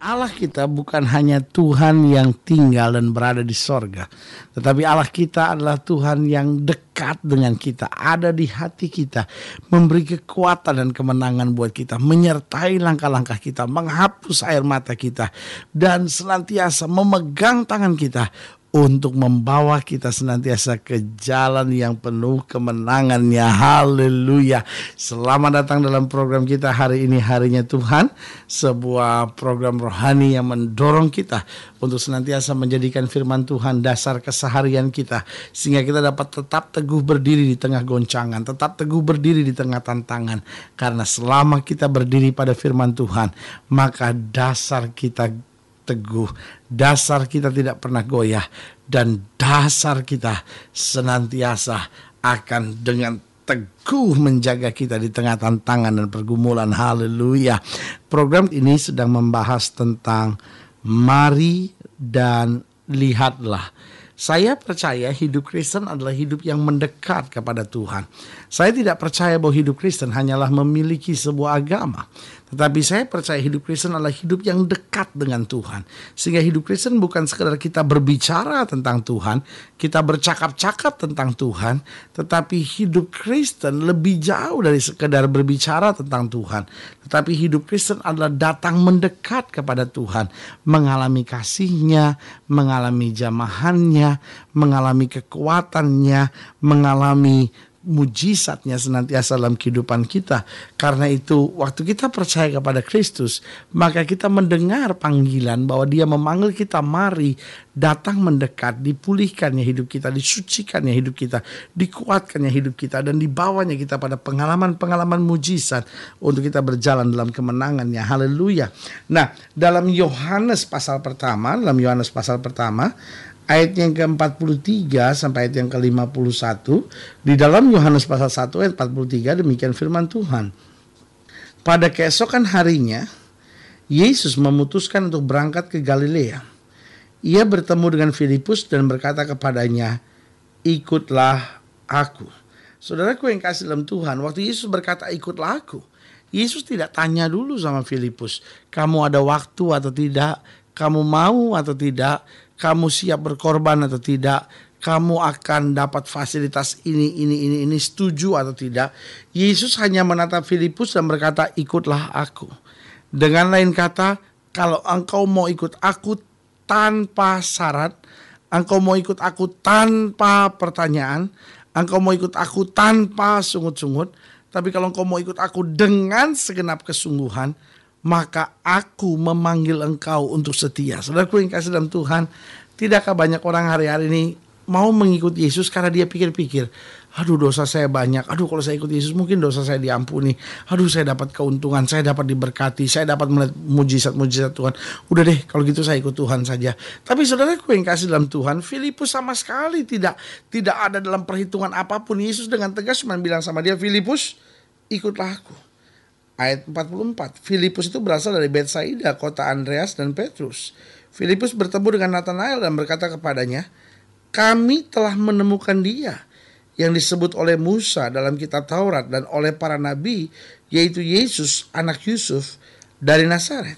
Allah kita bukan hanya Tuhan yang tinggal dan berada di sorga. Tetapi Allah kita adalah Tuhan yang dekat dengan kita. Ada di hati kita. Memberi kekuatan dan kemenangan buat kita. Menyertai langkah-langkah kita. Menghapus air mata kita. Dan senantiasa memegang tangan kita untuk membawa kita senantiasa ke jalan yang penuh kemenangannya. Haleluya. Selamat datang dalam program kita hari ini harinya Tuhan. Sebuah program rohani yang mendorong kita untuk senantiasa menjadikan firman Tuhan dasar keseharian kita. Sehingga kita dapat tetap teguh berdiri di tengah goncangan. Tetap teguh berdiri di tengah tantangan. Karena selama kita berdiri pada firman Tuhan. Maka dasar kita teguh, dasar kita tidak pernah goyah, dan dasar kita senantiasa akan dengan teguh menjaga kita di tengah tantangan dan pergumulan. Haleluya. Program ini sedang membahas tentang mari dan lihatlah. Saya percaya hidup Kristen adalah hidup yang mendekat kepada Tuhan. Saya tidak percaya bahwa hidup Kristen hanyalah memiliki sebuah agama, tetapi saya percaya hidup Kristen adalah hidup yang dekat dengan Tuhan. Sehingga hidup Kristen bukan sekedar kita berbicara tentang Tuhan, kita bercakap-cakap tentang Tuhan, tetapi hidup Kristen lebih jauh dari sekedar berbicara tentang Tuhan. Tetapi hidup Kristen adalah datang mendekat kepada Tuhan, mengalami kasihnya, mengalami jamahannya, mengalami kekuatannya, mengalami mujizatnya senantiasa dalam kehidupan kita. Karena itu waktu kita percaya kepada Kristus, maka kita mendengar panggilan bahwa dia memanggil kita mari datang mendekat, dipulihkannya hidup kita, disucikannya hidup kita, dikuatkannya hidup kita dan dibawanya kita pada pengalaman-pengalaman mujizat untuk kita berjalan dalam kemenangannya. Haleluya. Nah, dalam Yohanes pasal pertama, dalam Yohanes pasal pertama ayat yang ke-43 sampai ayat yang ke-51 di dalam Yohanes pasal 1 ayat 43 demikian firman Tuhan. Pada keesokan harinya Yesus memutuskan untuk berangkat ke Galilea. Ia bertemu dengan Filipus dan berkata kepadanya, "Ikutlah aku." Saudaraku yang kasih dalam Tuhan, waktu Yesus berkata, "Ikutlah aku." Yesus tidak tanya dulu sama Filipus, "Kamu ada waktu atau tidak? Kamu mau atau tidak?" Kamu siap berkorban atau tidak, kamu akan dapat fasilitas ini, ini, ini, ini, setuju atau tidak. Yesus hanya menatap Filipus dan berkata, ikutlah aku. Dengan lain kata, kalau engkau mau ikut aku tanpa syarat, engkau mau ikut aku tanpa pertanyaan, engkau mau ikut aku tanpa sungut-sungut, tapi kalau engkau mau ikut aku dengan segenap kesungguhan, maka aku memanggil engkau untuk setia. Saudaraku yang kasih dalam Tuhan, tidakkah banyak orang hari-hari ini mau mengikuti Yesus karena dia pikir-pikir, aduh dosa saya banyak, aduh kalau saya ikut Yesus mungkin dosa saya diampuni, aduh saya dapat keuntungan, saya dapat diberkati, saya dapat melihat mujizat-mujizat Tuhan. Udah deh kalau gitu saya ikut Tuhan saja. Tapi saudaraku yang kasih dalam Tuhan, Filipus sama sekali tidak tidak ada dalam perhitungan apa pun. Yesus dengan tegas cuma bilang sama dia, Filipus ikutlah aku ayat 44. Filipus itu berasal dari Betsaida, kota Andreas dan Petrus. Filipus bertemu dengan Nathanael dan berkata kepadanya, "Kami telah menemukan dia yang disebut oleh Musa dalam kitab Taurat dan oleh para nabi, yaitu Yesus anak Yusuf dari Nazaret."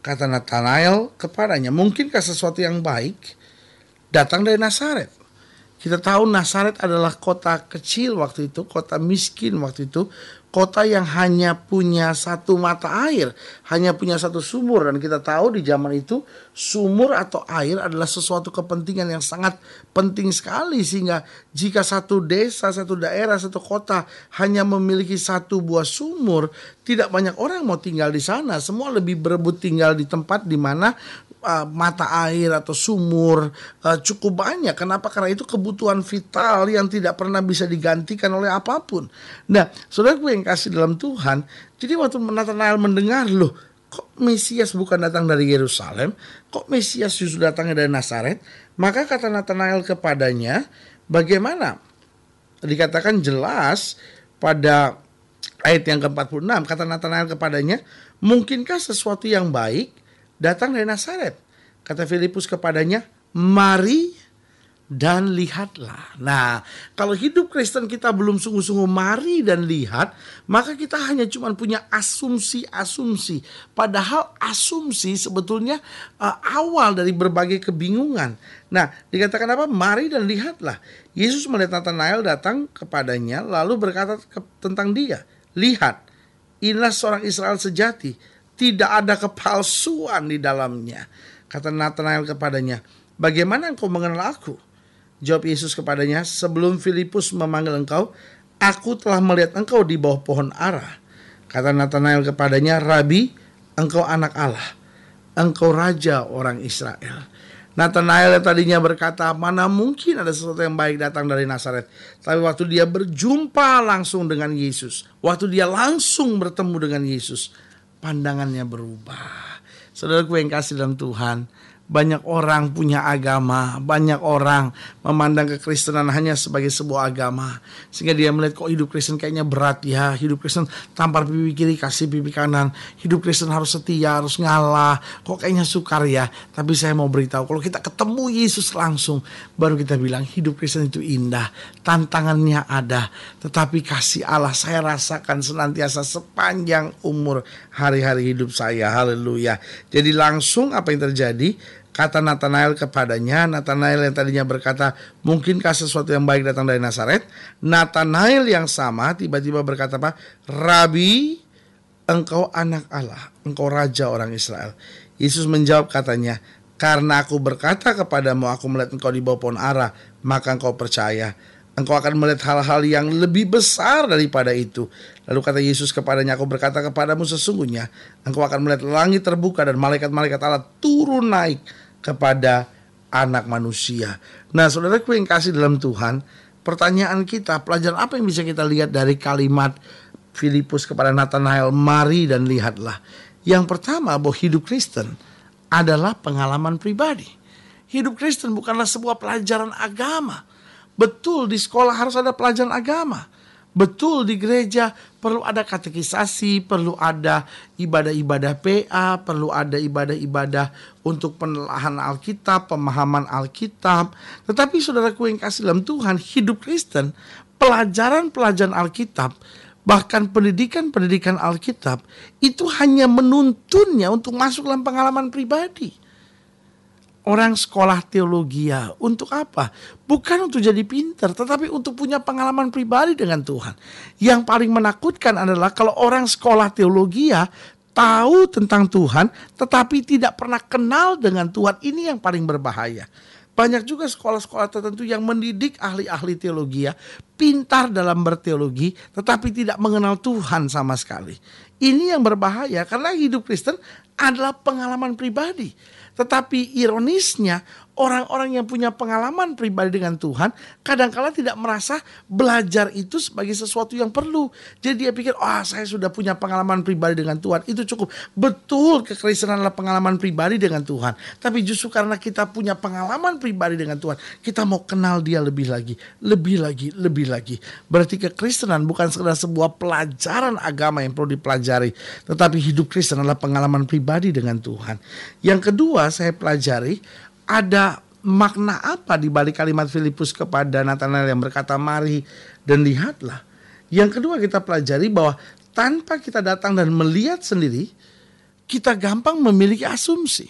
Kata Nathanael kepadanya, "Mungkinkah sesuatu yang baik datang dari Nazaret?" Kita tahu Nazaret adalah kota kecil waktu itu, kota miskin waktu itu, kota yang hanya punya satu mata air, hanya punya satu sumur dan kita tahu di zaman itu sumur atau air adalah sesuatu kepentingan yang sangat penting sekali sehingga jika satu desa, satu daerah, satu kota hanya memiliki satu buah sumur, tidak banyak orang mau tinggal di sana. Semua lebih berebut tinggal di tempat di mana uh, mata air atau sumur uh, cukup banyak. Kenapa? Karena itu kebutuhan vital yang tidak pernah bisa digantikan oleh apa pun. Nah, saudara gue yang kasih dalam Tuhan, jadi waktu Nathanael mendengar loh, kok Mesias bukan datang dari Yerusalem, kok Mesias justru datangnya dari Nazaret, maka kata Nathanael kepadanya, bagaimana? Dikatakan jelas pada ayat yang ke-46 kata Nathanael kepadanya, mungkinkah sesuatu yang baik datang dari Nazaret. Kata Filipus kepadanya, mari dan lihatlah. Nah, kalau hidup Kristen kita belum sungguh-sungguh mari dan lihat, maka kita hanya cuma punya asumsi-asumsi. Padahal asumsi sebetulnya uh, awal dari berbagai kebingungan. Nah, dikatakan apa? Mari dan lihatlah. Yesus melihat Nathanael datang kepadanya lalu berkata ke, tentang dia, "Lihat, inilah seorang Israel sejati tidak ada kepalsuan di dalamnya. Kata Nathanael kepadanya, bagaimana engkau mengenal aku? Jawab Yesus kepadanya, sebelum Filipus memanggil engkau, aku telah melihat engkau di bawah pohon ara. Kata Nathanael kepadanya, Rabi, engkau anak Allah, engkau raja orang Israel. Nathanael yang tadinya berkata, mana mungkin ada sesuatu yang baik datang dari Nazaret. Tapi waktu dia berjumpa langsung dengan Yesus, waktu dia langsung bertemu dengan Yesus, pandangannya berubah. Saudara yang kasih dalam Tuhan, banyak orang punya agama, banyak orang memandang kekristenan hanya sebagai sebuah agama. Sehingga dia melihat kok hidup Kristen kayaknya berat ya. Hidup Kristen tampar pipi kiri kasih pipi kanan. Hidup Kristen harus setia, harus ngalah. Kok kayaknya sukar ya. Tapi saya mau beritahu kalau kita ketemu Yesus langsung baru kita bilang hidup Kristen itu indah. Tantangannya ada, tetapi kasih Allah saya rasakan senantiasa sepanjang umur hari-hari hidup saya. Haleluya. Jadi langsung apa yang terjadi? Kata Nathanael kepadanya, Nathanael yang tadinya berkata, mungkinkah sesuatu yang baik datang dari Nazaret? Nathanael yang sama tiba-tiba berkata apa? Rabi, engkau anak Allah, engkau raja orang Israel. Yesus menjawab katanya, karena aku berkata kepadamu, aku melihat engkau di bawah pohon ara, maka engkau percaya. Engkau akan melihat hal-hal yang lebih besar daripada itu. Lalu kata Yesus kepadanya, aku berkata kepadamu sesungguhnya, engkau akan melihat langit terbuka dan malaikat-malaikat Allah turun naik kepada anak manusia. Nah, saudaraku yang kasih dalam Tuhan, pertanyaan kita, pelajaran apa yang bisa kita lihat dari kalimat Filipus kepada Nathanael, mari dan lihatlah. Yang pertama, bahwa hidup Kristen adalah pengalaman pribadi. Hidup Kristen bukanlah sebuah pelajaran agama. Betul di sekolah harus ada pelajaran agama. Betul di gereja perlu ada katekisasi, perlu ada ibadah-ibadah PA, perlu ada ibadah-ibadah untuk penelahan Alkitab, pemahaman Alkitab. Tetapi saudaraku yang kasih dalam Tuhan, hidup Kristen, pelajaran-pelajaran Alkitab, bahkan pendidikan-pendidikan Alkitab itu hanya menuntunnya untuk masuk dalam pengalaman pribadi orang sekolah teologi ya untuk apa? Bukan untuk jadi pinter, tetapi untuk punya pengalaman pribadi dengan Tuhan. Yang paling menakutkan adalah kalau orang sekolah teologi ya tahu tentang Tuhan, tetapi tidak pernah kenal dengan Tuhan. Ini yang paling berbahaya. Banyak juga sekolah-sekolah tertentu yang mendidik ahli-ahli teologi ya, pintar dalam berteologi, tetapi tidak mengenal Tuhan sama sekali. Ini yang berbahaya karena hidup Kristen adalah pengalaman pribadi. Tetapi ironisnya orang-orang yang punya pengalaman pribadi dengan Tuhan kadangkala tidak merasa belajar itu sebagai sesuatu yang perlu. Jadi dia pikir, "Oh, saya sudah punya pengalaman pribadi dengan Tuhan, itu cukup." Betul, kekristenan adalah pengalaman pribadi dengan Tuhan. Tapi justru karena kita punya pengalaman pribadi dengan Tuhan, kita mau kenal dia lebih lagi, lebih lagi, lebih lagi. Berarti kekristenan bukan sekedar sebuah pelajaran agama yang perlu dipelajari, tetapi hidup Kristen adalah pengalaman pribadi dengan Tuhan. Yang kedua, saya pelajari ada makna apa di balik kalimat Filipus kepada Nathanael yang berkata mari dan lihatlah. Yang kedua kita pelajari bahwa tanpa kita datang dan melihat sendiri, kita gampang memiliki asumsi.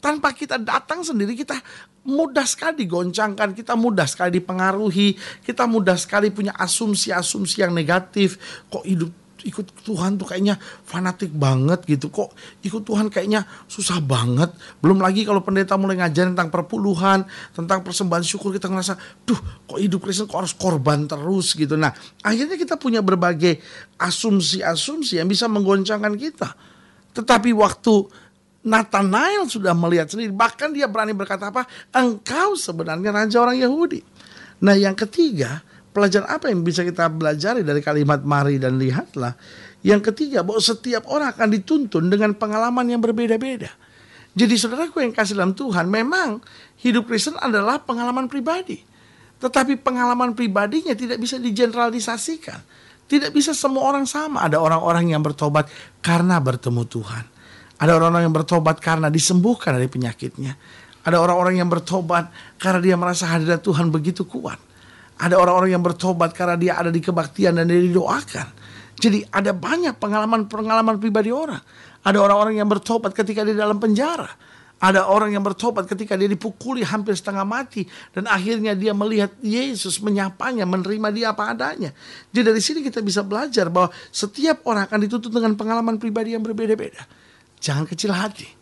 tanpa kita datang sendiri kita mudah sekali digoncangkan, kita mudah sekali dipengaruhi, kita mudah sekali punya asumsi-asumsi yang negatif. Kok hidup ikut Tuhan tuh kayaknya fanatik banget gitu kok ikut Tuhan kayaknya susah banget belum lagi kalau pendeta mulai ngajarin tentang perpuluhan tentang persembahan syukur kita ngerasa duh kok hidup Kristen kok harus korban terus gitu nah akhirnya kita punya berbagai asumsi-asumsi yang bisa menggoncangkan kita tetapi waktu Nathanael sudah melihat sendiri. Bahkan dia berani berkata apa? Engkau sebenarnya raja orang Yahudi. Nah yang ketiga, pelajaran apa yang bisa kita pelajari dari kalimat mari dan lihatlah. Yang ketiga, bahwa setiap orang akan dituntun dengan pengalaman yang berbeda-beda. Jadi saudaraku yang kasih dalam Tuhan, memang hidup Kristen adalah pengalaman pribadi. Tetapi pengalaman pribadinya tidak bisa digeneralisasikan. Tidak bisa semua orang sama. Ada orang-orang yang bertobat karena bertemu Tuhan. Ada orang-orang yang bertobat karena disembuhkan dari penyakitnya. Ada orang-orang yang bertobat karena dia merasa hadirat Tuhan begitu kuat. Ada orang-orang yang bertobat karena dia ada di kebaktian dan dia didoakan. Jadi ada banyak pengalaman-pengalaman pribadi orang. Ada orang-orang yang bertobat ketika dia dalam penjara. Ada orang yang bertobat ketika dia dipukuli hampir setengah mati dan akhirnya dia melihat Yesus menyapanya, menerima dia apa adanya. Jadi dari sini kita bisa belajar bahwa setiap orang akan dituntut dengan pengalaman pribadi yang berbeda-beda. Jangan kecil hati.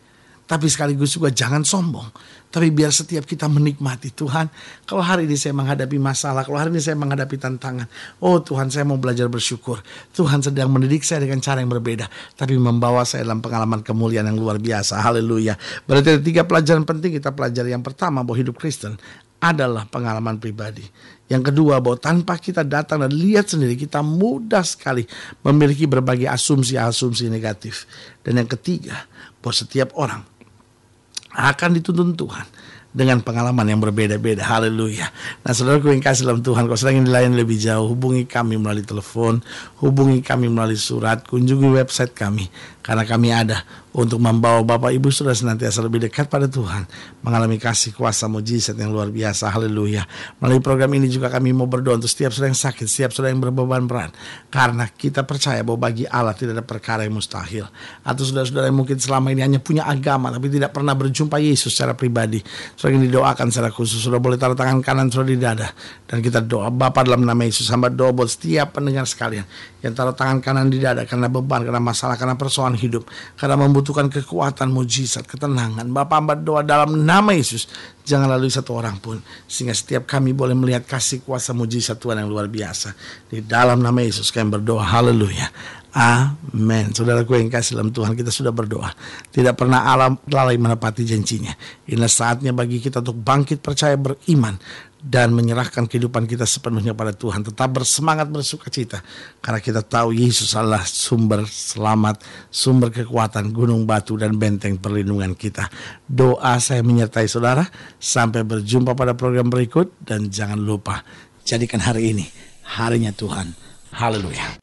Tapi sekaligus juga jangan sombong. Tapi biar setiap kita menikmati Tuhan. Kalau hari ini saya menghadapi masalah, kalau hari ini saya menghadapi tantangan. Oh Tuhan saya mau belajar bersyukur. Tuhan sedang mendidik saya dengan cara yang berbeda. Tapi membawa saya dalam pengalaman kemuliaan yang luar biasa. Haleluya. Berarti ada tiga pelajaran penting kita pelajari. Yang pertama bahwa hidup Kristen adalah pengalaman pribadi. Yang kedua bahwa tanpa kita datang dan lihat sendiri kita mudah sekali memiliki berbagai asumsi-asumsi negatif. Dan yang ketiga bahwa setiap orang akan dituntun Tuhan dengan pengalaman yang berbeda-beda. Haleluya. Nah, saudaraku yang kasih dalam Tuhan, kalau sedang dilayani lebih jauh, hubungi kami melalui telepon, hubungi kami melalui surat, kunjungi website kami karena kami ada untuk membawa Bapak Ibu sudah senantiasa lebih dekat pada Tuhan, mengalami kasih kuasa mujizat yang luar biasa. Haleluya. Melalui program ini juga kami mau berdoa untuk setiap saudara yang sakit, setiap saudara yang berbeban berat. Karena kita percaya bahwa bagi Allah tidak ada perkara yang mustahil. Atau saudara-saudara yang mungkin selama ini hanya punya agama tapi tidak pernah berjumpa Yesus secara pribadi. Saudara yang didoakan secara khusus, sudah boleh taruh tangan kanan saudara di dada. Dan kita doa Bapak dalam nama Yesus, hamba doa buat setiap pendengar sekalian yang taruh tangan kanan di dada karena beban, karena masalah, karena persoalan hidup karena membutuhkan kekuatan mujizat ketenangan. Bapak hamba doa dalam nama Yesus jangan lalui satu orang pun sehingga setiap kami boleh melihat kasih kuasa mujizat Tuhan yang luar biasa. Di dalam nama Yesus kami berdoa haleluya Amin. Saudaraku yang kasih dalam Tuhan, kita sudah berdoa. Tidak pernah alam lalai menepati janjinya. Inilah saatnya bagi kita untuk bangkit percaya beriman dan menyerahkan kehidupan kita sepenuhnya pada Tuhan. Tetap bersemangat bersuka cita karena kita tahu Yesus adalah sumber selamat, sumber kekuatan, gunung batu dan benteng perlindungan kita. Doa saya menyertai saudara. Sampai berjumpa pada program berikut dan jangan lupa jadikan hari ini harinya Tuhan. Haleluya.